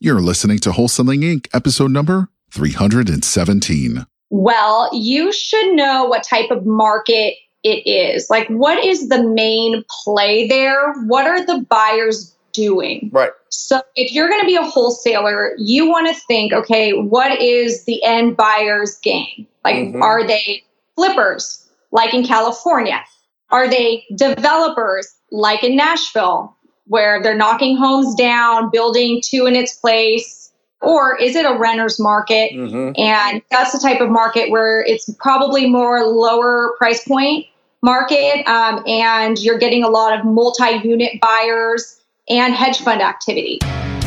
You're listening to Wholesaling Inc., episode number 317. Well, you should know what type of market it is. Like, what is the main play there? What are the buyers doing? Right. So, if you're going to be a wholesaler, you want to think, okay, what is the end buyer's game? Like, mm-hmm. are they flippers, like in California? Are they developers, like in Nashville? Where they're knocking homes down, building two in its place? Or is it a renter's market? Mm-hmm. And that's the type of market where it's probably more lower price point market, um, and you're getting a lot of multi unit buyers and hedge fund activity.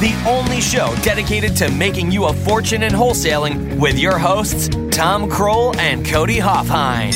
the only show dedicated to making you a fortune in wholesaling with your hosts, Tom Krol and Cody Hofhine.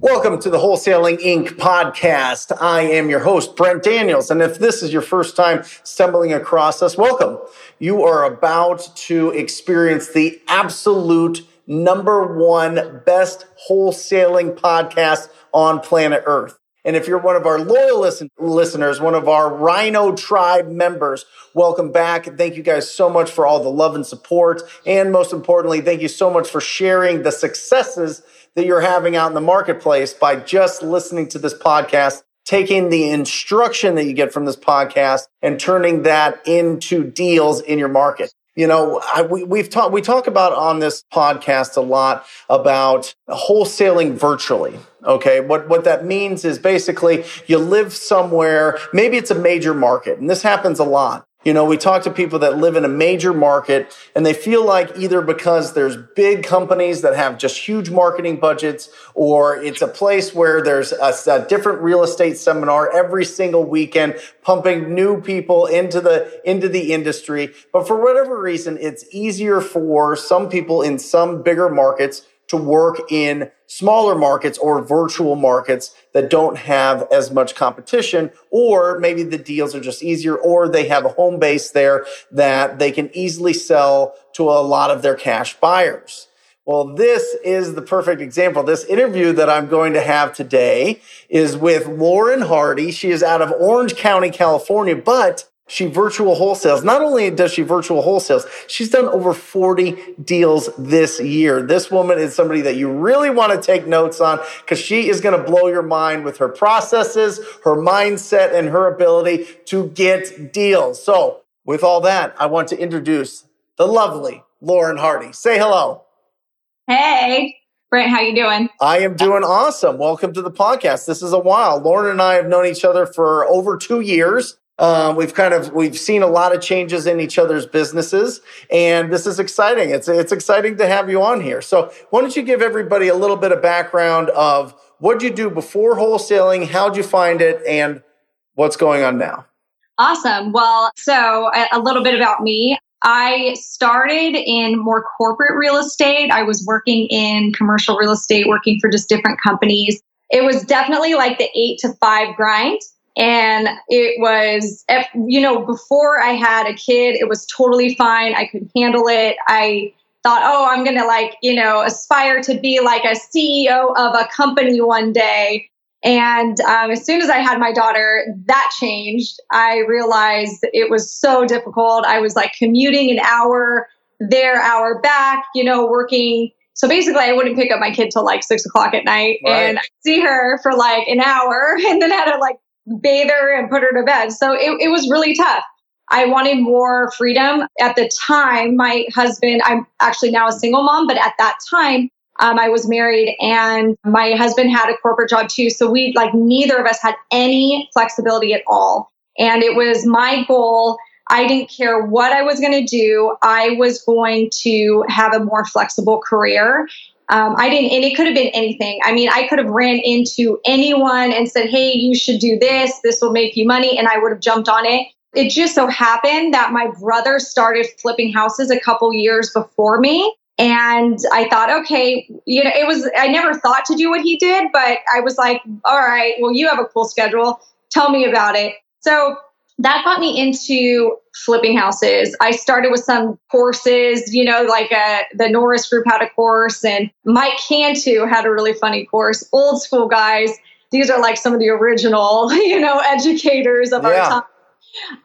Welcome to the Wholesaling Inc. podcast. I am your host, Brent Daniels. And if this is your first time stumbling across us, welcome. You are about to experience the absolute number one best wholesaling podcast on planet Earth. And if you're one of our loyal listen- listeners, one of our Rhino Tribe members, welcome back. Thank you guys so much for all the love and support. And most importantly, thank you so much for sharing the successes that you're having out in the marketplace by just listening to this podcast taking the instruction that you get from this podcast and turning that into deals in your market you know, I, we, we've talked, we talk about on this podcast a lot about wholesaling virtually. Okay. What, what that means is basically you live somewhere, maybe it's a major market, and this happens a lot. You know, we talk to people that live in a major market and they feel like either because there's big companies that have just huge marketing budgets or it's a place where there's a, a, different real estate seminar every single weekend pumping new people into the, into the industry. But for whatever reason, it's easier for some people in some bigger markets to work in smaller markets or virtual markets that don't have as much competition, or maybe the deals are just easier, or they have a home base there that they can easily sell to a lot of their cash buyers. Well, this is the perfect example. This interview that I'm going to have today is with Lauren Hardy. She is out of Orange County, California, but she virtual wholesales. Not only does she virtual wholesales, she's done over 40 deals this year. This woman is somebody that you really want to take notes on because she is going to blow your mind with her processes, her mindset, and her ability to get deals. So with all that, I want to introduce the lovely Lauren Hardy. Say hello. Hey. Brent, how you doing? I am doing awesome. Welcome to the podcast. This is a while. Lauren and I have known each other for over two years. Um, we've kind of we've seen a lot of changes in each other's businesses, and this is exciting. It's it's exciting to have you on here. So why don't you give everybody a little bit of background of what you do before wholesaling, how'd you find it, and what's going on now? Awesome. Well, so a, a little bit about me. I started in more corporate real estate. I was working in commercial real estate, working for just different companies. It was definitely like the eight to five grind. And it was, you know, before I had a kid, it was totally fine. I could handle it. I thought, oh, I'm going to like, you know, aspire to be like a CEO of a company one day. And um, as soon as I had my daughter, that changed. I realized it was so difficult. I was like commuting an hour there, hour back, you know, working. So basically, I wouldn't pick up my kid till like six o'clock at night, right. and I'd see her for like an hour, and then had to like bathe her and put her to bed. So it, it was really tough. I wanted more freedom. At the time, my husband, I'm actually now a single mom, but at that time, um, I was married and my husband had a corporate job too. So we, like, neither of us had any flexibility at all. And it was my goal. I didn't care what I was going to do. I was going to have a more flexible career. Um, I didn't, and it could have been anything. I mean, I could have ran into anyone and said, Hey, you should do this. This will make you money. And I would have jumped on it. It just so happened that my brother started flipping houses a couple years before me. And I thought, okay, you know, it was, I never thought to do what he did, but I was like, all right, well, you have a cool schedule. Tell me about it. So that got me into flipping houses. I started with some courses, you know, like uh, the Norris Group had a course, and Mike Cantu had a really funny course. Old school guys. These are like some of the original, you know, educators of yeah. our time.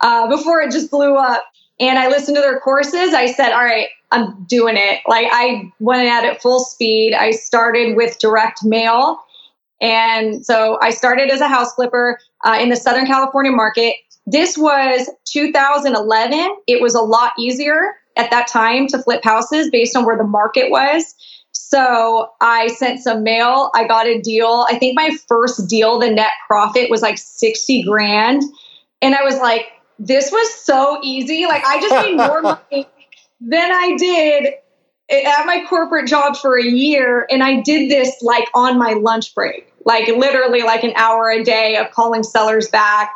Uh, before it just blew up. And I listened to their courses. I said, all right, I'm doing it. Like I went at it full speed. I started with direct mail. And so I started as a house flipper uh, in the Southern California market. This was 2011. It was a lot easier at that time to flip houses based on where the market was. So I sent some mail. I got a deal. I think my first deal, the net profit was like 60 grand. And I was like, this was so easy. Like I just made more money than I did at my corporate job for a year. And I did this like on my lunch break, like literally like an hour a day of calling sellers back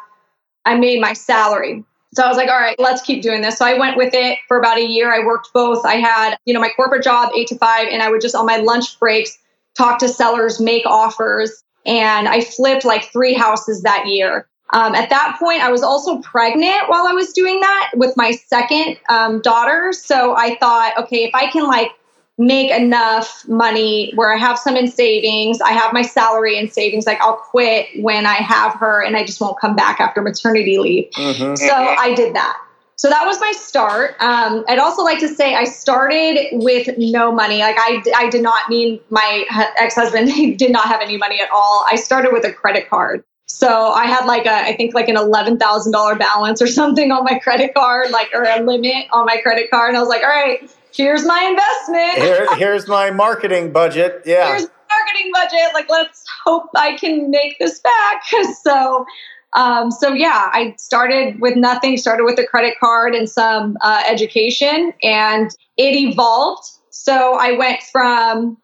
I made my salary. So I was like, all right, let's keep doing this. So I went with it for about a year. I worked both. I had, you know, my corporate job, eight to five, and I would just on my lunch breaks talk to sellers, make offers. And I flipped like three houses that year. Um, at that point, I was also pregnant while I was doing that with my second um, daughter. So I thought, okay, if I can like make enough money where I have some in savings. I have my salary in savings. Like I'll quit when I have her and I just won't come back after maternity leave. Mm-hmm. So I did that. So that was my start. Um, I'd also like to say I started with no money. Like I, I did not mean my ex-husband did not have any money at all. I started with a credit card. So I had like a, I think like an eleven thousand dollar balance or something on my credit card, like or a limit on my credit card. And I was like, all right, here's my investment. Here, here's my marketing budget. Yeah. Here's marketing budget. Like, let's hope I can make this back. so, um, so yeah, I started with nothing, started with a credit card and some uh, education, and it evolved. So I went from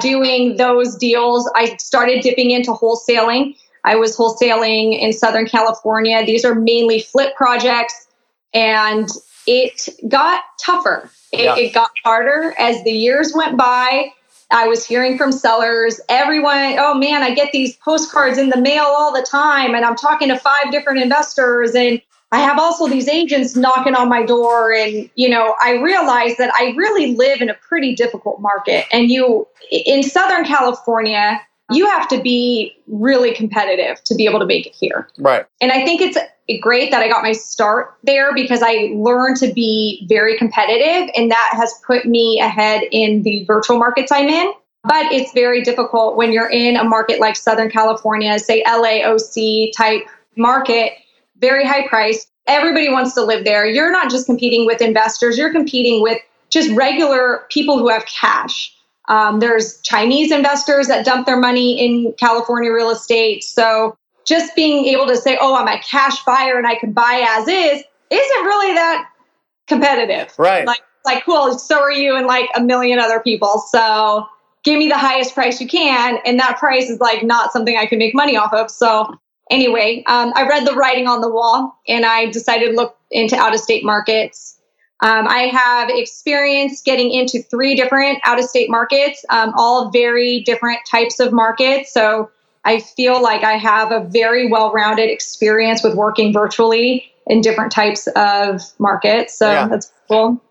doing those deals, I started dipping into wholesaling. I was wholesaling in Southern California. These are mainly flip projects, and it got tougher it, yeah. it got harder as the years went by. I was hearing from sellers, everyone, oh man, I get these postcards in the mail all the time, and I'm talking to five different investors, and I have also these agents knocking on my door. And, you know, I realized that I really live in a pretty difficult market. And you, in Southern California, you have to be really competitive to be able to make it here. Right. And I think it's great that I got my start there because I learned to be very competitive and that has put me ahead in the virtual markets I'm in. But it's very difficult when you're in a market like Southern California, say LAOC type market, very high price. Everybody wants to live there. You're not just competing with investors, you're competing with just regular people who have cash. Um, there's Chinese investors that dump their money in California real estate. So just being able to say, oh, I'm a cash buyer and I can buy as is, isn't really that competitive. Right. Like, like, cool, so are you and like a million other people. So give me the highest price you can. And that price is like not something I can make money off of. So anyway, um, I read the writing on the wall and I decided to look into out of state markets. Um, I have experience getting into three different out of state markets, um, all very different types of markets. So I feel like I have a very well rounded experience with working virtually in different types of markets. So yeah. that's cool.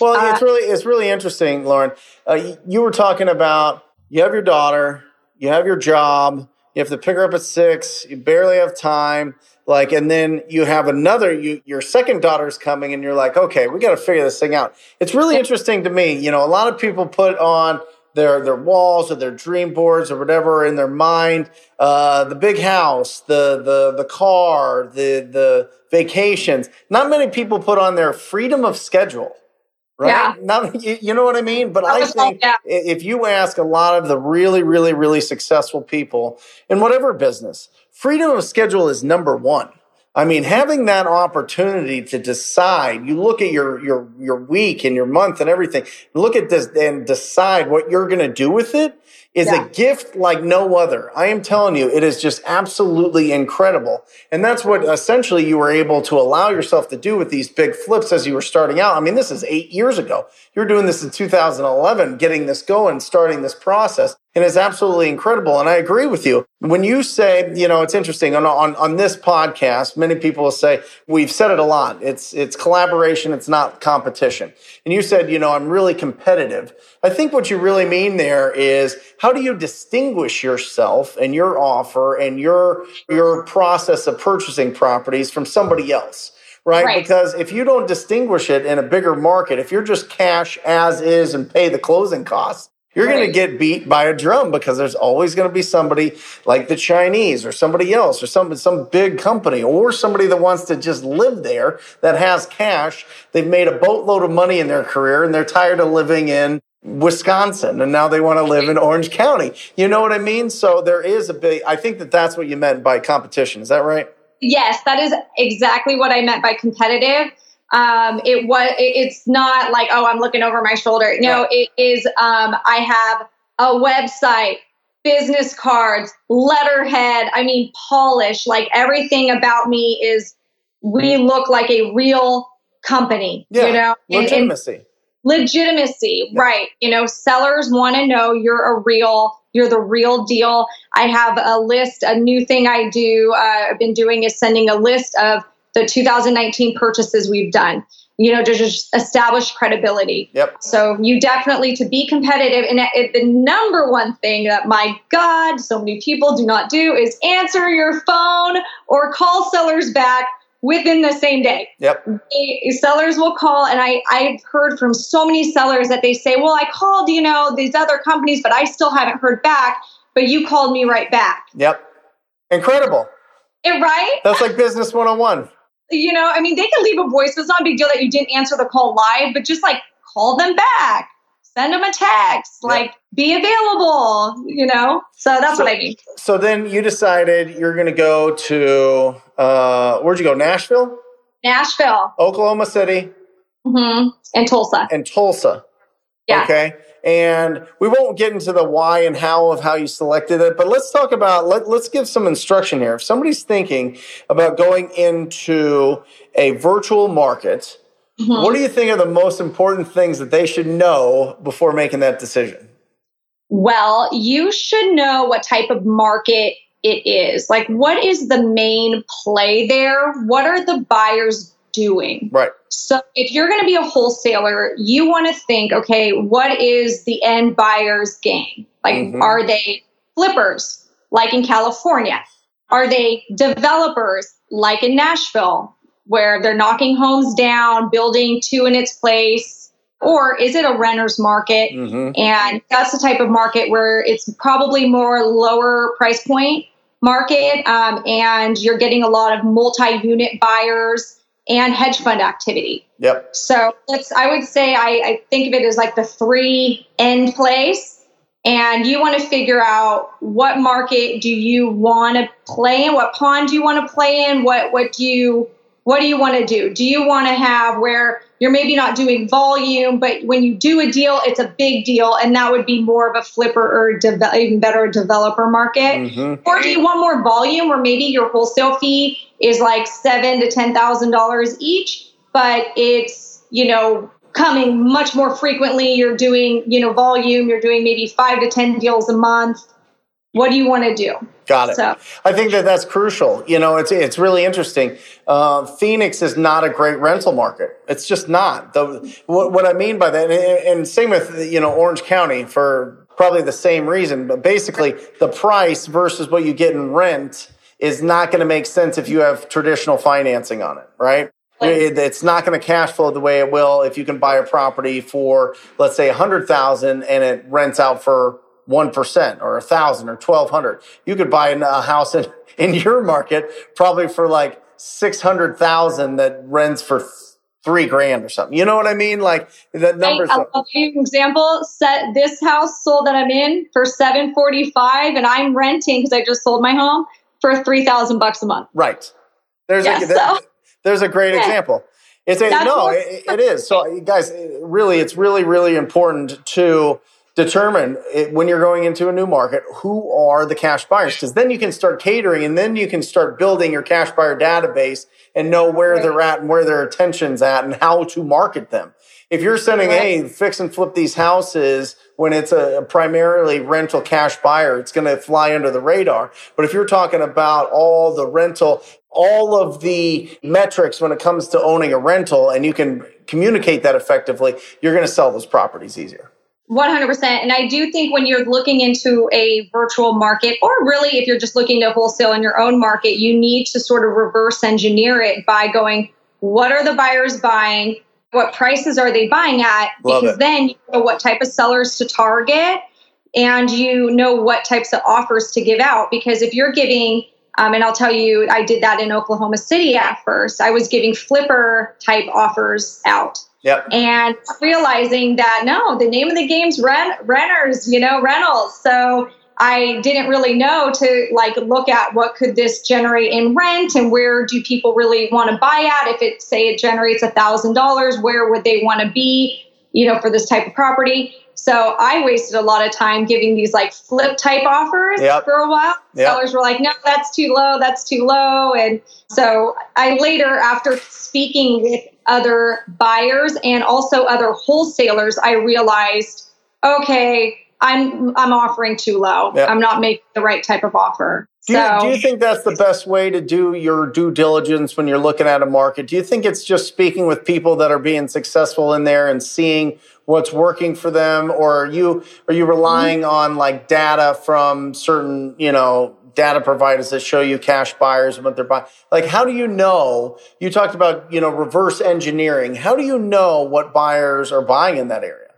Well, uh, it's really it's really interesting, Lauren. Uh, you were talking about you have your daughter, you have your job, you have to pick her up at six, you barely have time like and then you have another you your second daughter's coming and you're like okay we got to figure this thing out it's really interesting to me you know a lot of people put on their their walls or their dream boards or whatever in their mind uh, the big house the the the car the the vacations not many people put on their freedom of schedule right? Yeah. Not, you, you know what I mean? But I think if you ask a lot of the really, really, really successful people in whatever business, freedom of schedule is number one. I mean, having that opportunity to decide, you look at your your your week and your month and everything, look at this and decide what you're going to do with it is yeah. a gift like no other. I am telling you, it is just absolutely incredible. And that's what essentially you were able to allow yourself to do with these big flips as you were starting out. I mean, this is eight years ago. You were doing this in 2011, getting this going, starting this process. And it's absolutely incredible. And I agree with you. When you say, you know, it's interesting on, on, on this podcast, many people will say, we've said it a lot. It's, it's collaboration. It's not competition. And you said, you know, I'm really competitive. I think what you really mean there is how do you distinguish yourself and your offer and your, your process of purchasing properties from somebody else? Right? right? Because if you don't distinguish it in a bigger market, if you're just cash as is and pay the closing costs, you're right. going to get beat by a drum because there's always going to be somebody like the Chinese or somebody else or some some big company or somebody that wants to just live there that has cash. They've made a boatload of money in their career and they're tired of living in Wisconsin and now they want to live in Orange County. You know what I mean? So there is a big I think that that's what you meant by competition. Is that right? Yes, that is exactly what I meant by competitive um, it was it's not like oh i'm looking over my shoulder. No it is um, i have a website business cards letterhead i mean polish like everything about me is we look like a real company yeah. you know? Legitimacy and, and legitimacy. Yeah. right. You know sellers want to know you're a real you're the real deal. I have a list a new thing i do uh, i've been doing is sending a list of the 2019 purchases we've done you know to just establish credibility. Yep. So you definitely to be competitive and it, the number one thing that my god so many people do not do is answer your phone or call sellers back within the same day. Yep. The sellers will call and i i've heard from so many sellers that they say well i called you know these other companies but i still haven't heard back but you called me right back. Yep. Incredible. It, right? That's like business 101 you know, I mean, they can leave a voice. It's not a big deal that you didn't answer the call live, but just like call them back, send them a text, like be available, you know? So that's so, what I mean. So then you decided you're going to go to, uh, where'd you go? Nashville? Nashville. Oklahoma City. Mm-hmm. And Tulsa. And Tulsa. Yeah. Okay. And we won't get into the why and how of how you selected it, but let's talk about, let, let's give some instruction here. If somebody's thinking about going into a virtual market, mm-hmm. what do you think are the most important things that they should know before making that decision? Well, you should know what type of market it is. Like, what is the main play there? What are the buyers doing. Right. So if you're going to be a wholesaler, you want to think, okay, what is the end buyer's game? Like, mm-hmm. are they flippers like in California? Are they developers like in Nashville, where they're knocking homes down, building two in its place? Or is it a renter's market? Mm-hmm. And that's the type of market where it's probably more lower price point market, um, and you're getting a lot of multi unit buyers and hedge fund activity. Yep. So let's I would say I, I think of it as like the three end place. And you want to figure out what market do you want to play in, what pond do you want to play in, what what do you what do you want to do? Do you want to have where you're maybe not doing volume, but when you do a deal, it's a big deal, and that would be more of a flipper or de- even better developer market? Mm-hmm. Or do you want more volume, where maybe your wholesale fee is like seven to ten thousand dollars each, but it's you know coming much more frequently. You're doing you know volume. You're doing maybe five to ten deals a month. What do you want to do? Got it. So. I think that that's crucial. You know, it's it's really interesting. Uh, Phoenix is not a great rental market. It's just not. The what, what I mean by that, and, and same with you know Orange County for probably the same reason. But basically, the price versus what you get in rent is not going to make sense if you have traditional financing on it, right? It's not going to cash flow the way it will if you can buy a property for, let's say, a hundred thousand and it rents out for one percent or a thousand or twelve hundred. You could buy a house in, in your market probably for like six hundred thousand that rents for three grand or something. You know what I mean? Like the numbers. I'll give you an example. Set this house sold that I'm in for seven forty five, and I'm renting because I just sold my home for 3000 bucks a month. Right. There's yeah, a, so, there's a great yeah. example. It's a, no, it, it is. So, guys, really, it's really, really important to determine it, when you're going into a new market who are the cash buyers because then you can start catering and then you can start building your cash buyer database and know where right. they're at and where their attention's at and how to market them if you're sending right. hey fix and flip these houses when it's a primarily rental cash buyer it's going to fly under the radar but if you're talking about all the rental all of the metrics when it comes to owning a rental and you can communicate that effectively you're going to sell those properties easier 100%. And I do think when you're looking into a virtual market, or really if you're just looking to wholesale in your own market, you need to sort of reverse engineer it by going, what are the buyers buying? What prices are they buying at? Love because it. then you know what type of sellers to target and you know what types of offers to give out. Because if you're giving, um, and I'll tell you, I did that in Oklahoma City at first, I was giving flipper type offers out Yep. And realizing that no, the name of the game's rent renters, you know, rentals. So I didn't really know to like look at what could this generate in rent and where do people really want to buy at. If it say it generates a thousand dollars, where would they want to be, you know, for this type of property? So I wasted a lot of time giving these like flip type offers yep. for a while. Yep. Sellers were like, no, that's too low, that's too low. And so I later, after speaking with other buyers and also other wholesalers, I realized, okay, I'm I'm offering too low. Yep. I'm not making the right type of offer. Do you, do you think that's the best way to do your due diligence when you're looking at a market? Do you think it's just speaking with people that are being successful in there and seeing what's working for them, or are you are you relying mm-hmm. on like data from certain you know data providers that show you cash buyers and what they're buying? Like, how do you know? You talked about you know reverse engineering. How do you know what buyers are buying in that area?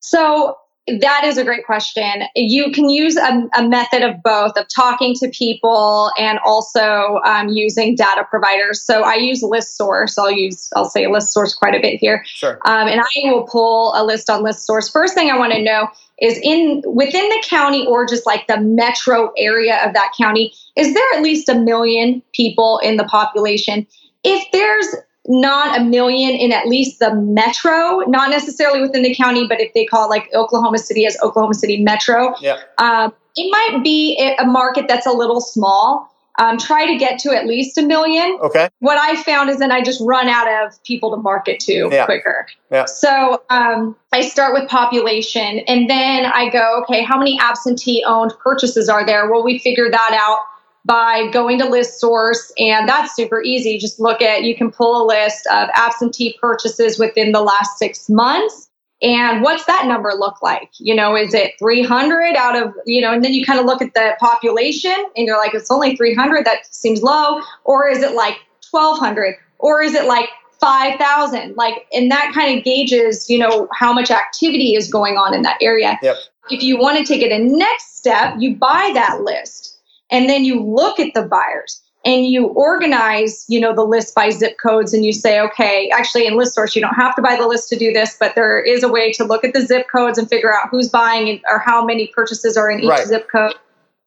So that is a great question. You can use a, a, method of both, of talking to people and also um, using data providers. So I use ListSource. I'll use, I'll say ListSource quite a bit here. Sure. Um, and I will pull a list on ListSource. First thing I want to know is in within the county or just like the metro area of that county, is there at least a million people in the population? If there's not a million in at least the metro, not necessarily within the county, but if they call it like Oklahoma City as Oklahoma City Metro, yeah. Um, it might be a market that's a little small. Um, try to get to at least a million. Okay. What I found is then I just run out of people to market to yeah. quicker. Yeah. So um, I start with population and then I go, okay, how many absentee owned purchases are there? Well, we figure that out by going to ListSource and that's super easy. Just look at, you can pull a list of absentee purchases within the last six months. And what's that number look like? You know, is it 300 out of, you know, and then you kind of look at the population and you're like, it's only 300, that seems low. Or is it like 1200? Or is it like 5,000? Like, and that kind of gauges, you know, how much activity is going on in that area. Yep. If you want to take it a next step, you buy that list and then you look at the buyers and you organize you know the list by zip codes and you say okay actually in ListSource you don't have to buy the list to do this but there is a way to look at the zip codes and figure out who's buying and, or how many purchases are in each right. zip code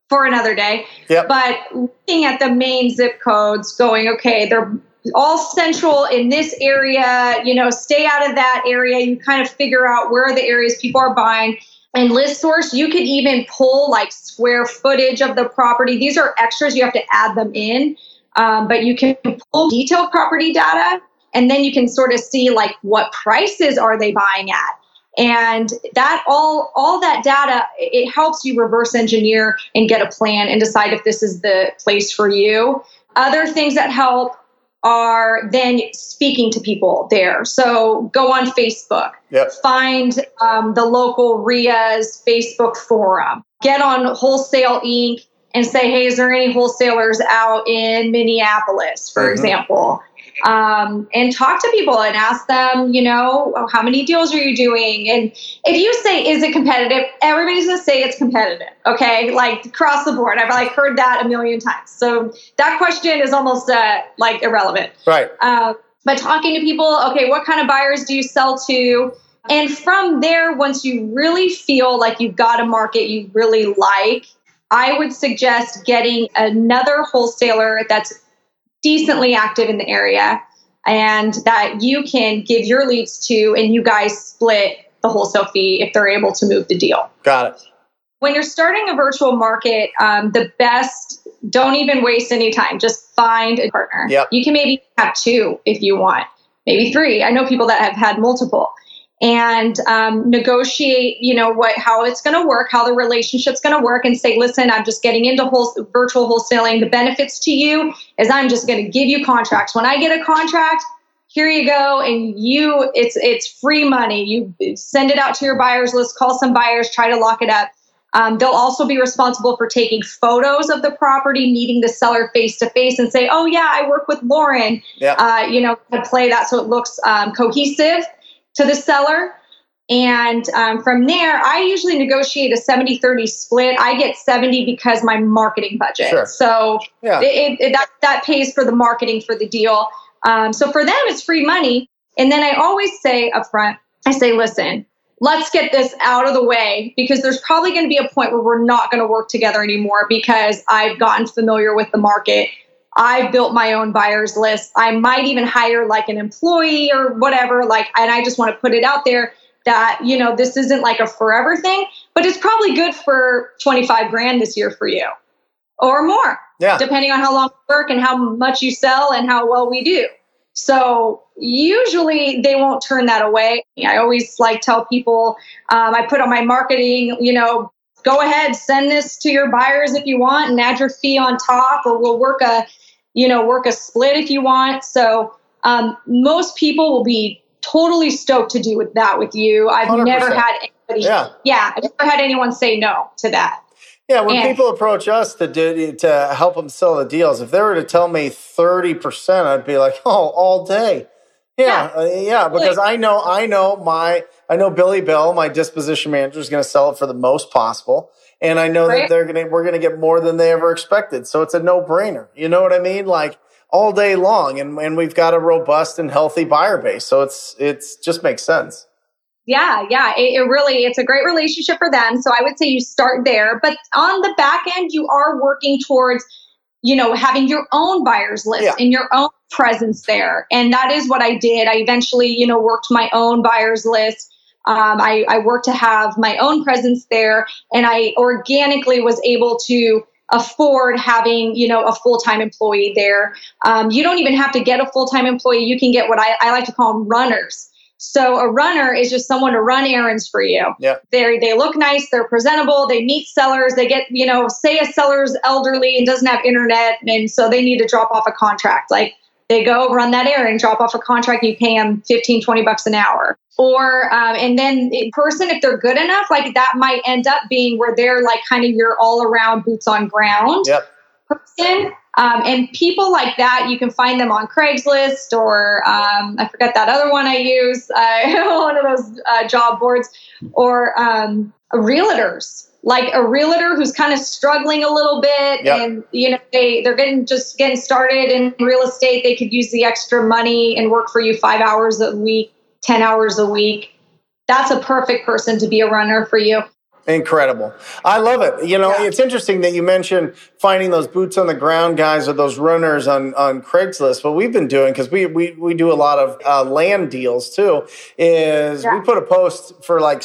for another day yep. but looking at the main zip codes going okay they're all central in this area you know stay out of that area you kind of figure out where are the areas people are buying and ListSource, you could even pull like square footage of the property. These are extras, you have to add them in. Um, but you can pull detailed property data and then you can sort of see like what prices are they buying at and that all all that data it helps you reverse engineer and get a plan and decide if this is the place for you other things that help are then speaking to people there. So go on Facebook, yep. find um, the local RIA's Facebook forum, get on Wholesale Inc. and say, hey, is there any wholesalers out in Minneapolis, for mm-hmm. example? Um, and talk to people and ask them, you know, oh, how many deals are you doing? And if you say, is it competitive? Everybody's going to say it's competitive. Okay. Like across the board. I've like heard that a million times. So that question is almost uh, like irrelevant. Right. Uh, but talking to people, okay, what kind of buyers do you sell to? And from there, once you really feel like you've got a market you really like, I would suggest getting another wholesaler that's decently active in the area and that you can give your leads to and you guys split the wholesale fee if they're able to move the deal. Got it. When you're starting a virtual market, um, the best, don't even waste any time. Just find a partner. Yep. You can maybe have two if you want, maybe three. I know people that have had multiple and um, negotiate you know what how it's going to work how the relationship's going to work and say listen i'm just getting into whole, virtual wholesaling. The benefits to you is i'm just going to give you contracts. When i get a contract here you go and you it's it's free money. You send it out to your buyers list call some buyers try to lock it up. Um, they'll also be responsible for taking photos of the property meeting the seller face to face and say oh yeah i work with lauren. Yeah. uh, you know to play that so it looks um, cohesive to the seller. And um, from there, I usually negotiate a 70 30 split. I get 70 because my marketing budget. Sure. So Yeah. it, it, that, that pays for the marketing for the deal. Um, so for them, it's free money. And then I always say up front, I say, listen, let's get this out of the way because there's probably going to be a point where we're not going to work together anymore because I've gotten familiar with the market. I built my own buyers list. I might even hire like an employee or whatever. Like, and I just want to put it out there that, you know, this isn't like a forever thing, but it's probably good for 25 grand this year for you or more, Yeah. depending on how long you work and how much you sell and how well we do. So usually they won't turn that away. I always like tell people, um, I put on my marketing, you know, go ahead, send this to your buyers if you want and add your fee on top, or we'll work a, you know, work a split if you want. So um, most people will be totally stoked to do with that with you. I've 100%. never had anybody, Yeah. yeah, I've never had anyone say no to that. Yeah, when And- people approach us to do to help them sell the deals, if they were to tell me thirty percent, I'd be like, "Oh, all day." Yeah, Yeah. uh, yeah, because I know, I know my, I know Billy Bill, my disposition manager, is going to sell it for the most possible, and I know that they're going to, we're going to get more than they ever expected. So it's a no brainer. You know what I mean? Like all day long, and and we've got a robust and healthy buyer base, so it's it's just makes sense. Yeah, yeah, it, it really it's a great relationship for them. So I would say you start there, but on the back end, you are working towards, you know, having your own buyers list Yeah. and your own presence there, and that is what I did. I eventually, you know, worked my own buyers list. Um, I, I worked to have my own presence there, and I organically was able to afford having you know a full-time employee there um, you don't even have to get a full-time employee you can get what I, I like to call them runners so a runner is just someone to run errands for you. Yeah. They they look nice, they're presentable, they meet sellers, they get, you know, say a seller's elderly and doesn't have internet and so they need to drop off a contract. Like they go run that errand, drop off a contract, you pay them 15, 20 bucks an hour. Or, um, and then in person, if they're good enough, like that might end up being where they're like kind of your all around boots on ground Yep. person. Um, and people like that, you can find them on Craigslist or um, I forget that other one I use, uh, one of those uh, job boards, or um, realtors. Like a realtor who's kind of struggling a little bit, Yep. and you know they they're getting just getting started in real estate. They could use the extra money and work for you five hours a week, ten hours a week. That's a perfect person to be a runner for you. Incredible. I love it. You know, Yeah. it's interesting that you mentioned finding those boots on the ground guys or those runners on, on Craigslist. What we've been doing, because we, we, we do a lot of uh, land deals too, is Yeah. we put a post for like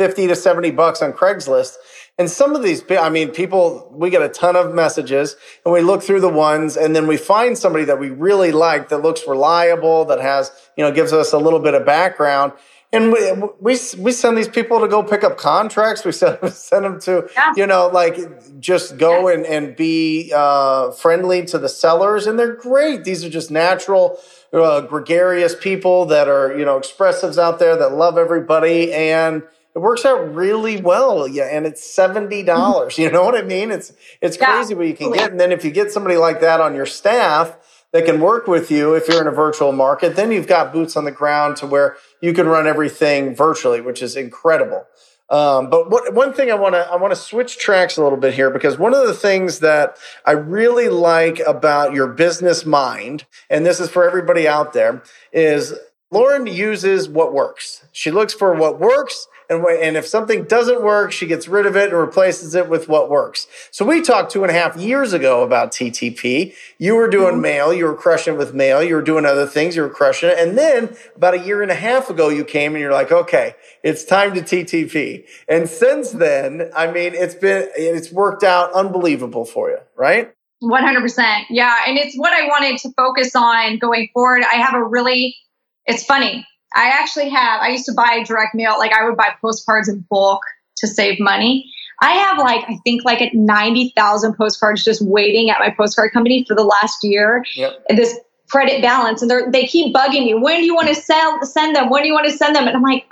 50 to 70 bucks on Craigslist. And some of these, I mean, people, we get a ton of messages and we look through the ones and then we find somebody that we really like that looks reliable, that has, you know, gives us a little bit of background. And we, we, we send these people to go pick up contracts. We send, send them to, Yeah. you know, like just go and, and be uh, friendly to the sellers. And they're great. These are just natural, uh, gregarious people that are, you know, expressives out there that love everybody. And it works out really well. Yeah. And it's $70. You know what I mean? It's, it's Yeah, crazy what you can totally. get. And then if you get somebody like that on your staff, that can work with you if you're in a virtual market, then you've got boots on the ground to where you can run everything virtually, which is incredible. Um, but what, one thing I want to I want to switch tracks a little bit here because one of the things that I really like about your business mind, and this is for everybody out there, is Lauren uses what works. She looks for what works and, and if something doesn't work, she gets rid of it and replaces it with what works. So we talked two and a half years ago about TTP. You were doing mm-hmm. mail. You were crushing it with mail. You were doing other things. You were crushing it. And then about a year and a half ago, you came and you're like, okay, it's time to TTP. And since then, I mean, it's been, it's worked out unbelievable for you, right? 100%. Yeah. And it's what I wanted to focus on going forward. I have a really, it's funny. I actually have, I used to buy direct mail, like I would buy postcards in bulk to save money. I have like, I think like at 90,000 postcards just waiting at my postcard company for the last year. Yep. This credit balance and they keep bugging me. When do you want to sell, send them? When do you want to send them? And I'm like,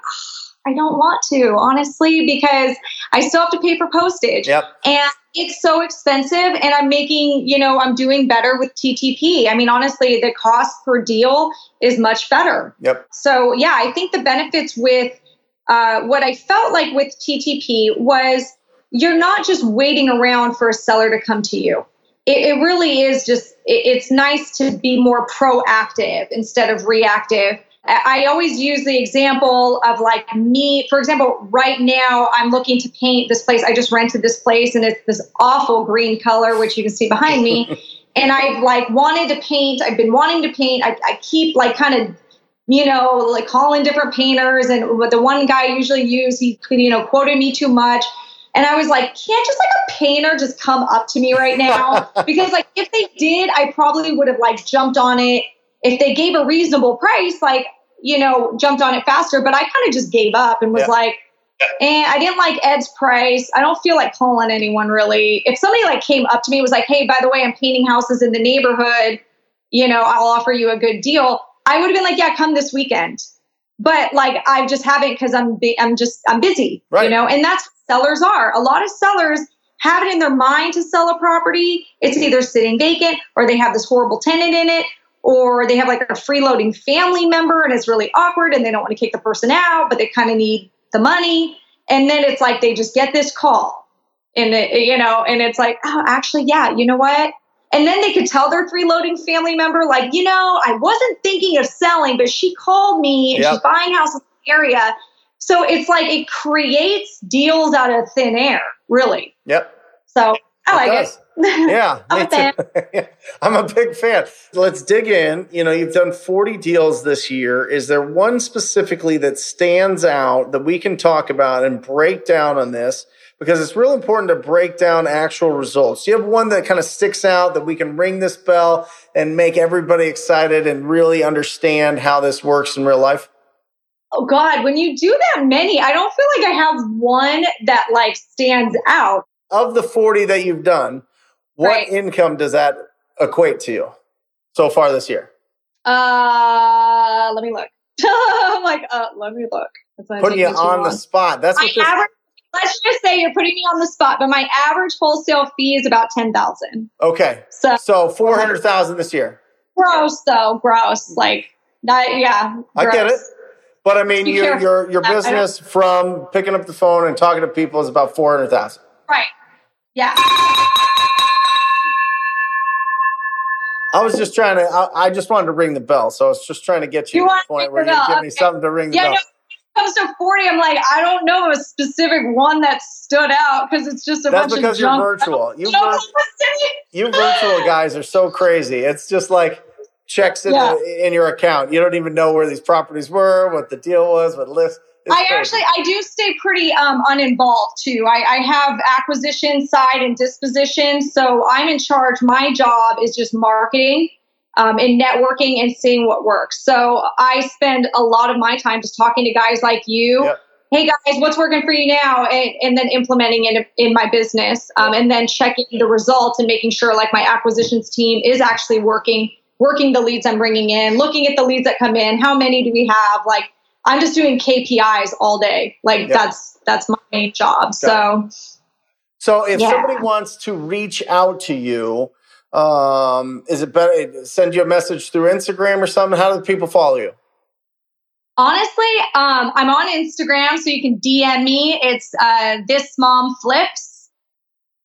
I don't want to, honestly, because I still have to pay for postage. Yep. And it's so expensive and I'm making, you know, I'm doing better with TTP. I mean, honestly, the cost per deal is much better. Yep. So, yeah, I think the benefits with uh, what I felt like with TTP was you're not just waiting around for a seller to come to you. It, it really is just, it, it's nice to be more proactive instead of reactive I always use the example of like me, for example, right now I'm looking to paint this place. I just rented this place and it's this awful green color, which you can see behind me. and I've like wanted to paint. I've been wanting to paint. I, I keep like kind of, you know, like calling different painters. And the one guy I usually use, he, you know, quoted me too much. And I was like, can't just like a painter just come up to me right now? because like if they did, I probably would have like jumped on it. If they gave a reasonable price, like you know, jumped on it faster, but I kind of just gave up and was yeah. like, and eh, I didn't like Ed's price. I don't feel like calling anyone really. If somebody like came up to me was like, "Hey, by the way, I'm painting houses in the neighborhood. You know, I'll offer you a good deal." I would have been like, "Yeah, come this weekend." But like, I just haven't because I'm I'm just I'm busy. Right. You know, and that's sellers are. A lot of sellers have it in their mind to sell a property. It's either sitting vacant or they have this horrible tenant in it or they have like a freeloading family member and it's really awkward and they don't want to kick the person out, but they kind of need the money. And then it's like they just get this call and it, you know, and it's like, oh, actually, yeah, you know what? And then they could tell their freeloading family member, like, you know, I wasn't thinking of selling, but she called me and yep. she's buying houses in the area. So it's like it creates deals out of thin air, really. Yep. So oh, I like it. it. Yeah, I'm, a fan. I'm a big fan. Let's dig in. You know, you've done 40 deals this year. Is there one specifically that stands out that we can talk about and break down on this? Because it's real important to break down actual results. Do you have one that kind of sticks out that we can ring this bell and make everybody excited and really understand how this works in real life? Oh God, when you do that many, I don't feel like I have one that like stands out. Of the 40 that you've done, what right. income does that equate to you so far this year? Uh, let me look. I'm like, uh, let me look. Putting you on the spot. That's what this- average, Let's just say you're putting me on the spot, but my average wholesale fee is about ten thousand. Okay, so so four hundred thousand this year. Gross, though. Gross. Like that. Yeah. Gross. I get it. But I mean, your your your business from picking up the phone and talking to people is about four hundred thousand. Right. Yeah. I was just trying to. I, I, just wanted to ring the bell, so I was just trying to get you, you to the point where you give okay. me something to ring the yeah, bell. No, comes to 40, I'm like, I don't know a specific one that stood out because it's just a That's bunch because you're virtual. You, vir- you virtual guys are so crazy. It's just like checks in, yeah. the, in your account. You don't even know where these properties were, what the deal was, what list. I crazy. actually I do stay pretty um, uninvolved too. I, I, have acquisition side and disposition, so I'm in charge. My job is just marketing um, and networking and seeing what works. So I spend a lot of my time just talking to guys like you. Yep. Hey guys, what's working for you now? And, and then implementing it in my business, um, and then checking the results and making sure like my acquisitions team is actually working, working the leads I'm bringing in, looking at the leads that come in. How many do we have? Like I'm just doing KPIs all day. Like that's that's my main job. so So if yeah. somebody wants to reach out to you, um, is it better send you a message through Instagram or something? How do people follow you? Honestly, um, I'm on Instagram, so you can DM me. It's uh, this mom flips,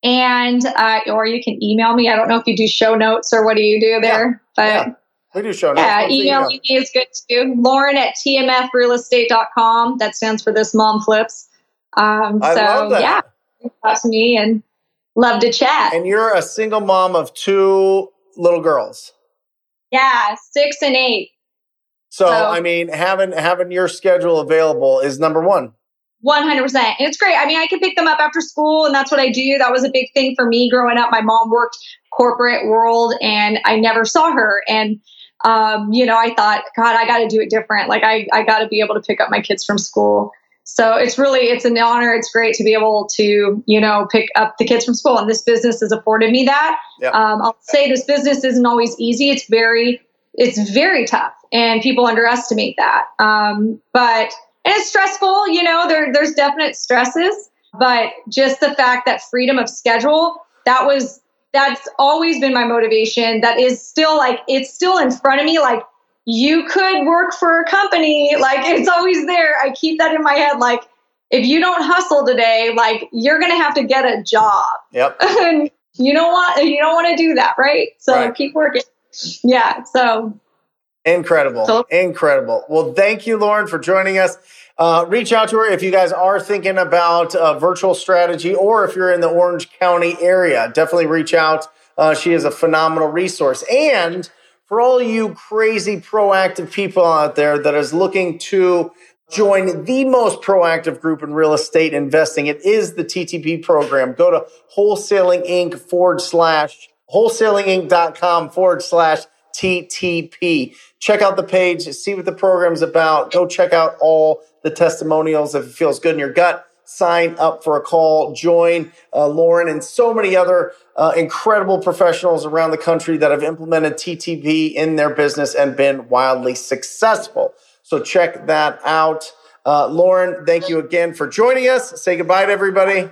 and uh, or you can email me. I don't know if you do show notes or what do you do there, yeah. but yeah. We do show notes. Yeah, What's the email me is good too. Lauren at tmfrealestate.com. That stands for this mom flips. Um, I so love that. yeah, to me and love to chat. And you're a single mom of two little girls. yeah, six and eight. So, So- I mean, having having your schedule available is number one. 100%. And it's great. I mean, I can pick them up after school, and that's what I do. That was a big thing for me growing up. My mom worked corporate world, and I never saw her. And, um, you know, I thought, God, I got to do it different. Like, I, I got to be able to pick up my kids from school. So it's really, it's an honor. It's great to be able to, you know, pick up the kids from school. And this business has afforded me that. Um, I'll say this business isn't always easy. It's very, it's very tough, and people underestimate that. Um, but and it's stressful, you know. There, there's definite stresses, but just the fact that freedom of schedule that was that's always been my motivation. That is still like it's still in front of me. Like you could work for a company, like it's always there. I keep that in my head. Like if you don't hustle today, like you're gonna have to get a job Yep. and you don't want you don't want to do that, right? So Right. keep working. Yeah. So Incredible. So- Incredible. Well, thank you, Lauren, for joining us. Uh, reach out to her if you guys are thinking about uh, virtual strategy or if you're in the Orange County area. Definitely reach out. Uh, she is a phenomenal resource. And for all you crazy proactive people out there that is looking to join the most proactive group in real estate investing, it is the TTP program. Go to wholesaling inc forward slash wholesalinginc.com forward slash TTP. Check out the page, see what the program's about. Go check out all the testimonials. If it feels good in your gut, sign up for a call. Join uh, Lauren and so many other uh, incredible professionals around the country that have implemented TTP in their business and been wildly successful. So check that out. Uh, Lauren, thank you again for joining us. Say goodbye to everybody.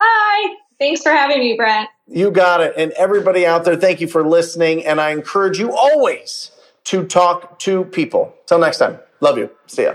hi. Thanks for having me, Brent. You got it. And everybody out there, thank you for listening. And I encourage you always to talk to people. Till next time. Love you. See ya.